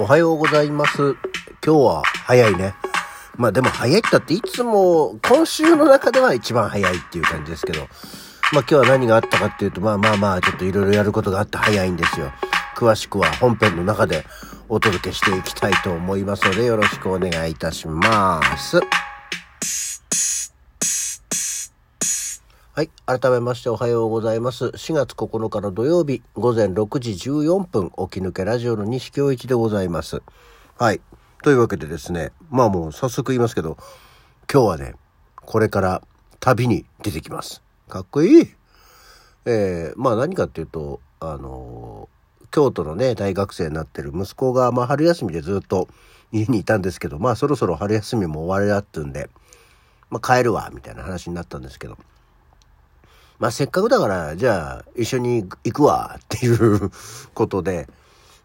おはようございます。今日は早いね。まあでも早いったっていつも今週の中では一番早いっていう感じですけど。まあ今日は何があったかっていうと、まあまあまあちょっといろいろやることがあって早いんですよ。詳しくは本編の中でお届けしていきたいと思いますのでよろしくお願いいたします。はい。改めましておはようございます。4月9日の土曜日、午前6時14分、起き抜けラジオの西京一でございます。はい。というわけでですね、まあもう早速言いますけど、今日はね、これから旅に出てきます。かっこいいえー、まあ何かっていうと、あのー、京都のね、大学生になってる息子が、まあ春休みでずっと家にいたんですけど、まあそろそろ春休みも終わりだってんで、まあ帰るわ、みたいな話になったんですけど、まあせっかくだから、じゃあ一緒に行くわっていうことで、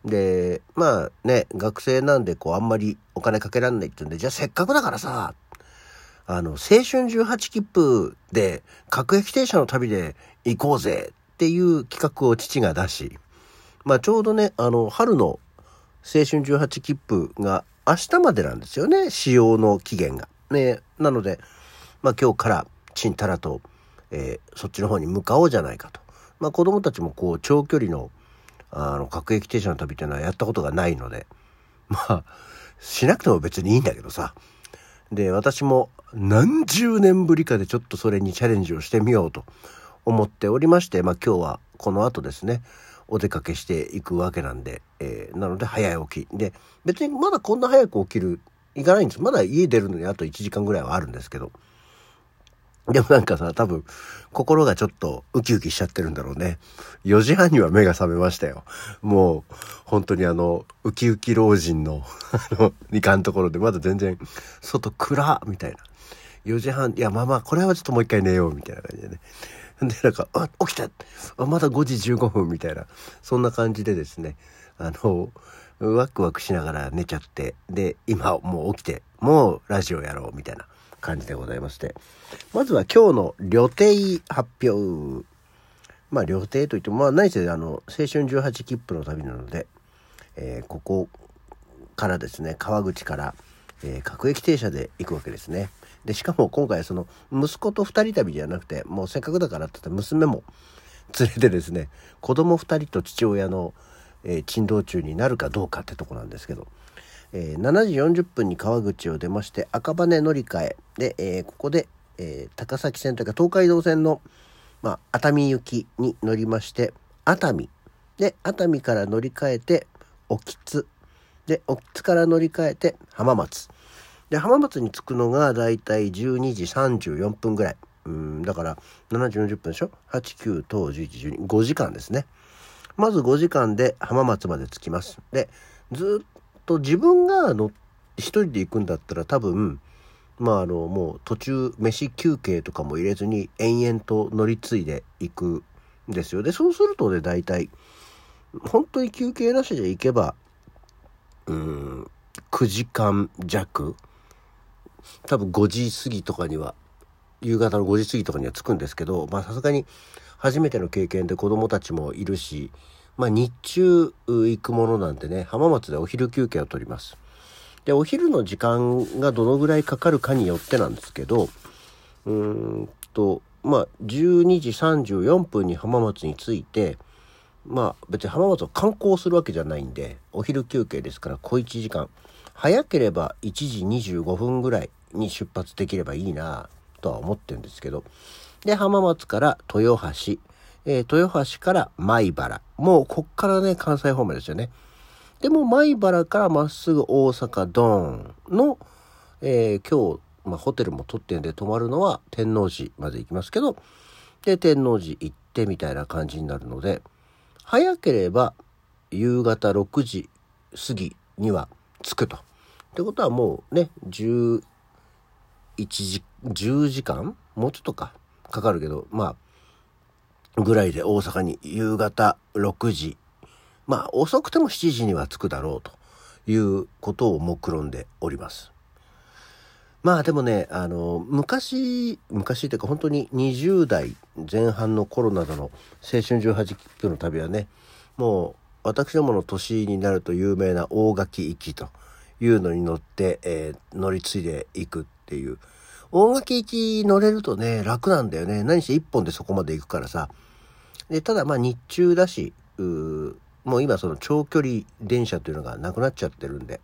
で、まあね、学生なんでこうあんまりお金かけらんないって言うんで、じゃあせっかくだからさ、あの、青春18切符で各駅停車の旅で行こうぜっていう企画を父が出し、まあちょうどね、あの、春の青春18切符が明日までなんですよね、使用の期限が。ね、なので、まあ今日からちんたらとえー、そっちの方に向かおうじゃないかと。まあ子供たちもこう長距離のあの各駅停車の旅っていうのはやったことがないので、まあしなくても別にいいんだけどさ。で、私も何十年ぶりかでちょっとそれにチャレンジをしてみようと思っておりまして、まあ今日はこの後ですね、お出かけしていくわけなんで、えー、なので早起き。で、別にまだこんな早く起きる、いかないんです。まだ家出るのにあと1時間ぐらいはあるんですけど、でもなんかさ、多分、心がちょっとウキウキしちゃってるんだろうね。4時半には目が覚めましたよ。もう、本当にあの、ウキウキ老人の、あの、いかんところで、まだ全然、外暗みたいな。4時半、いや、まあまあ、これはちょっともう一回寝よう、みたいな感じでね。で、なんか、あ、起きたあまだ5時15分、みたいな。そんな感じでですね、あの、ワクワクしながら寝ちゃって、で、今もう起きて、もうラジオやろう、みたいな。感じでございまして。まずは今日の旅程発表。まあ旅程といっても、まあ何せあの、青春18切符の旅なので、えー、ここからですね、川口から、えー、各駅停車で行くわけですね。で、しかも今回その、息子と二人旅ではなくて、もうせっかくだからって言った娘も連れてですね、子供二人と父親の、えー、珍道中になるかどうかってとこなんですけど、えー、7時40分に川口を出まして赤羽乗り換え。で、えー、ここで、えー、高崎線というか東海道線の、まあ、熱海行きに乗りまして熱海。で熱海から乗り換えて沖津。で沖津から乗り換えて浜松。で浜松に着くのがだいたい12時34分ぐらい。うんだから7時40分でしょ？89等1112時間ですね。まず5時間で浜松まで着きます。でずっと自分がの一人で行くんだったら多分まああのもう途中飯休憩とかも入れずに延々と乗り継いでいくんですよ。でそうするとね大体本当に休憩なしで行けばうん9時間弱。多分5時過ぎとかには夕方の5時過ぎとかには着くんですけどまあさすがに初めての経験で子供たちもいるしまあ日中行くものなんでね、浜松でお昼休憩を取ります。で、お昼の時間がどのぐらいかかるかによってなんですけど、うーんと、まあ12時34分に浜松に着いて、まあ別に浜松を観光するわけじゃないんで、お昼休憩ですから小1時間。早ければ1時25分ぐらいに出発できればいいなとは思ってるんですけど。で、浜松から豊橋、えー、豊橋から米原。もうこっからね、関西方面ですよね。でも米原からまっすぐ大阪ドーンの、えー、今日、まあ、ホテルも取ってんで泊まるのは天王寺まで行きますけど、で、天王寺行ってみたいな感じになるので、早ければ夕方6時過ぎには着くと。ってことはもうね、11時、10時間？もうちょっとか、かかるけど、まあ、ぐらいで大阪に夕方6時、まあ遅くても7時には着くだろうということを目論んでおります。まあでもね、あの、昔、昔っていうか本当に20代前半の頃などの青春18切符の旅はね、もう私どもの年になると有名な大垣行きというのに乗って、えー、乗り継いでいくっていう。大垣行き乗れるとね、楽なんだよね。何し一本でそこまで行くからさ。で、ただまあ日中だし、うもう今その長距離電車というのがなくなっちゃってるんで、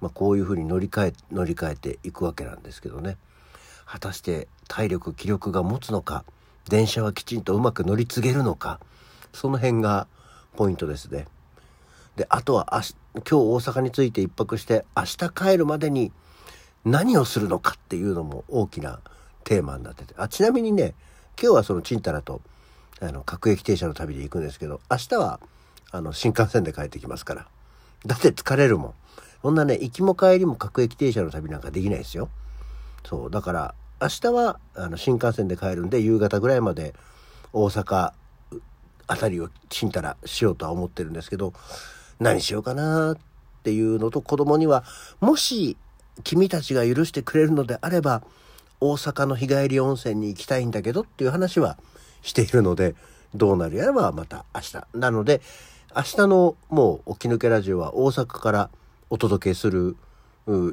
まあ、こういうふうに乗り換え乗り換えていくわけなんですけどね果たして体力気力が持つのか電車はきちんとうまく乗り継げるのかその辺がポイントですね。であとは明日今日大阪に着いて一泊して明日帰るまでに何をするのかっていうのも大きなテーマになってて。あちなみにね今日はそのちんたらとあの各駅停車の旅で行くんですけど明日はあの新幹線で帰ってきますから。だって疲れるもん。そんなね行きも帰りも各駅停車の旅なんかできないですよ。そう。だから明日はあの新幹線で帰るんで夕方ぐらいまで大阪辺りをちんたらしようとは思ってるんですけど何しようかなっていうのと子供にはもし君たちが許してくれるのであれば大阪の日帰り温泉に行きたいんだけどっていう話はしているのでどうなるやらはまた明日なので明日のもう起き抜けラジオは大阪からお届けする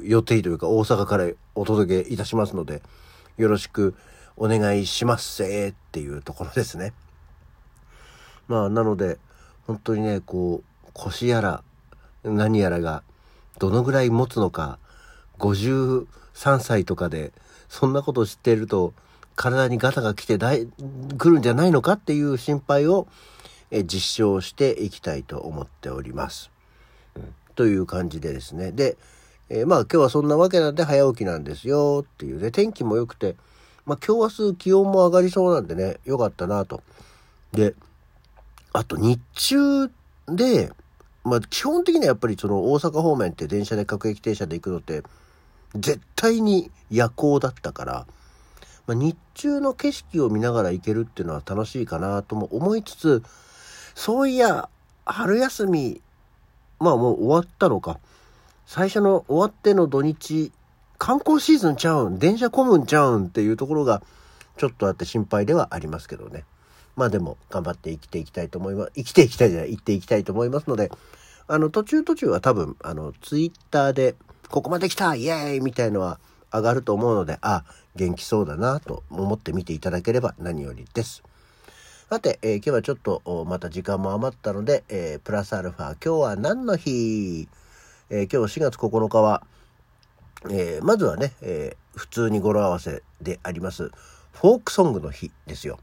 予定というか大阪からお届けいたしますのでよろしくお願いしますせっていうところですね。まあなので本当にねこう腰やら何やらがどのぐらい持つのか53歳とかでそんなことを知っていると体にガタが来てだい来るんじゃないのかっていう心配をえ実証していきたいと思っております。うん、という感じでですね。で、えー、まあ今日はそんなわけなんで早起きなんですよっていうね、天気も良くて、まあ今日明日気温も上がりそうなんでね、良かったなと。で、あと日中で、まあ基本的にはやっぱりその大阪方面って電車で各駅停車で行くのって絶対に夜行だったから、まあ、日中の景色を見ながら行けるっていうのは楽しいかなとも思いつつ、そういや、春休み、まあもう終わったのか。最初の終わっての土日、観光シーズンちゃうん、電車混むんちゃうんっていうところがちょっとあって心配ではありますけどね。まあでも頑張って生きていきたいと思います。生きていきたいじゃない、生きていきたいと思いますので、あの途中途中は多分、あのツイッターでここまで来たイエーイみたいのは上がると思うので、あ、元気そうだなと思って見ていただければ何よりです。さて、えー、今日はちょっとまた時間も余ったので、えー、プラスアルファ、今日は何の日、えー、今日4月9日は、えまずはね、え普通に語呂合わせであります、フォークソングの日ですよ。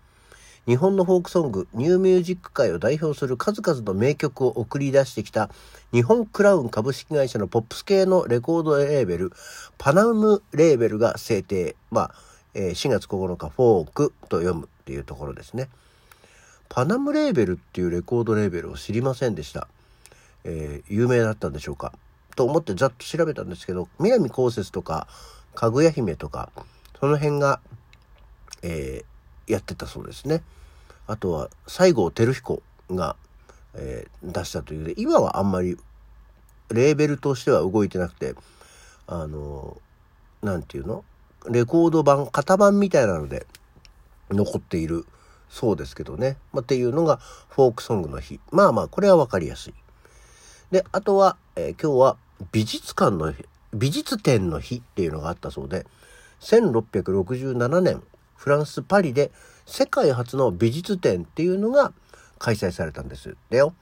日本のフォークソング、ニューミュージック界を代表する数々の名曲を送り出してきた日本クラウン株式会社のポップス系のレコードレーベル、パナムレーベルが制定。まあ、え4月9日、フォークと読むっていうところですね。パナムレーベルっていうレコードレーベルを知りませんでした。えー、有名だったんでしょうか？と思ってざっと調べたんですけど、南こうせつとか、かぐや姫とか、その辺が、えー、やってたそうですね。あとは、西郷輝彦が、えー、出したというで、今はあんまり、レーベルとしては動いてなくて、あの、なんていうの？レコード版、型番みたいなので残っているそうですけどね。まあ、っていうのがフォークソングの日。まあまあ、これはわかりやすい。で、あとは、えー、今日は美術館の日、美術展の日っていうのがあったそうで、1667年、フランス・パリで世界初の美術展っていうのが開催されたんです。でよ、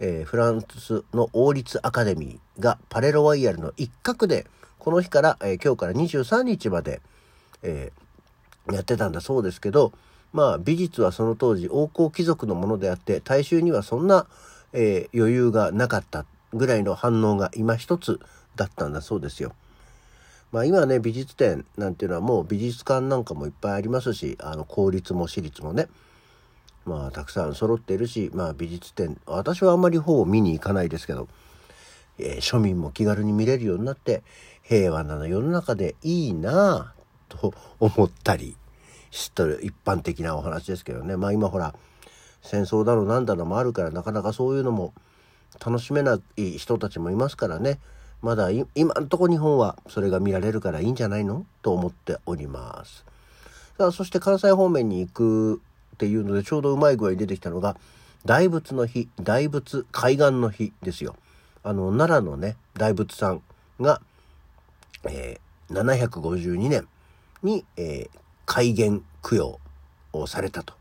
えー、フランスの王立アカデミーがパレロワイヤルの一角で、この日から、えー、今日から23日まで、えー、やってたんだそうですけど、まあ美術はその当時王侯貴族のものであって大衆にはそんな、え、余裕がなかったぐらいの反応が今一つだったんだそうですよ。まあ今ね美術展なんていうのはもう美術館なんかもいっぱいありますしあの公立も私立もね。まあたくさん揃ってるしまあ美術展私はあんまり方を見に行かないですけど、えー、庶民も気軽に見れるようになって平和な世の中でいいなぁと思ったり知っとる一般的なお話ですけどね。まあ今ほら戦争だろうなんだろうもあるからなかなかそういうのも楽しめない人たちもいますからね。まだ今んとこ日本はそれが見られるからいいんじゃないの？と思っておりますさあそして関西方面に行くっていうのでちょうどうまい具合に出てきたのが大仏の日、大仏海岸の日ですよ。あの、奈良のね、大仏さんが、えー、752年に、えー、海元供養をされたと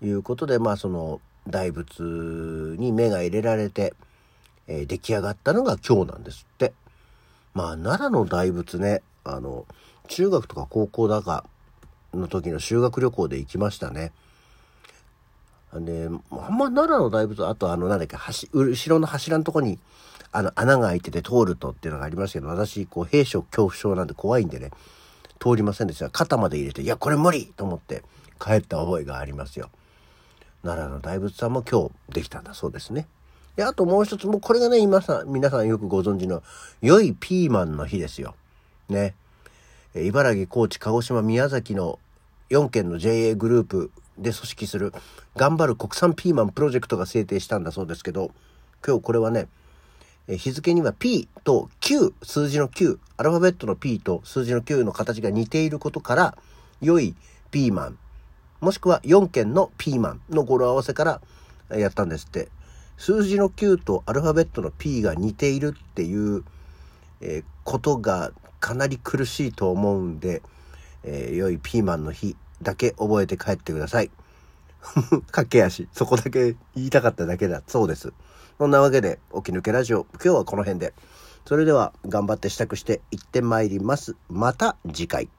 いうことで、まあその大仏に目が入れられて、えー、出来上がったのが今日なんですって。まあ奈良の大仏ね、あの、中学とか高校だかの時の修学旅行で行きましたね。で、あんま奈良の大仏、あとあの、なんだっけ、後ろの柱のとこに、あの、穴が開いてて通るとっていうのがありましたけど、私、こう、兵所恐怖症なんで怖いんでね、通りませんでした。肩まで入れて、いや、これ無理と思って帰った覚えがありますよ。奈良の大仏さんも今日できたんだそうですね。で、あともう一つ、もうこれがね、今さ、皆さんよくご存知の、良いピーマンの日ですよ。ね。茨城、高知、鹿児島、宮崎の4県の JA グループで組織する頑張る国産ピーマンプロジェクトが制定したんだそうですけど、今日これはね、日付には P と Q、数字の Q、アルファベットの P と数字の Q の形が似ていることから、良いピーマン、もしくは4件のピーマンの語呂合わせからやったんですって。数字の Q とアルファベットの P が似ているっていう、えー、ことがかなり苦しいと思うんで、えー、良いピーマンの日だけ覚えて帰ってください。駆け足。そこだけ言いたかっただけだ。そうです。そんなわけで、起き抜けラジオ、今日はこの辺で。それでは、頑張って支度して行ってまいります。また次回。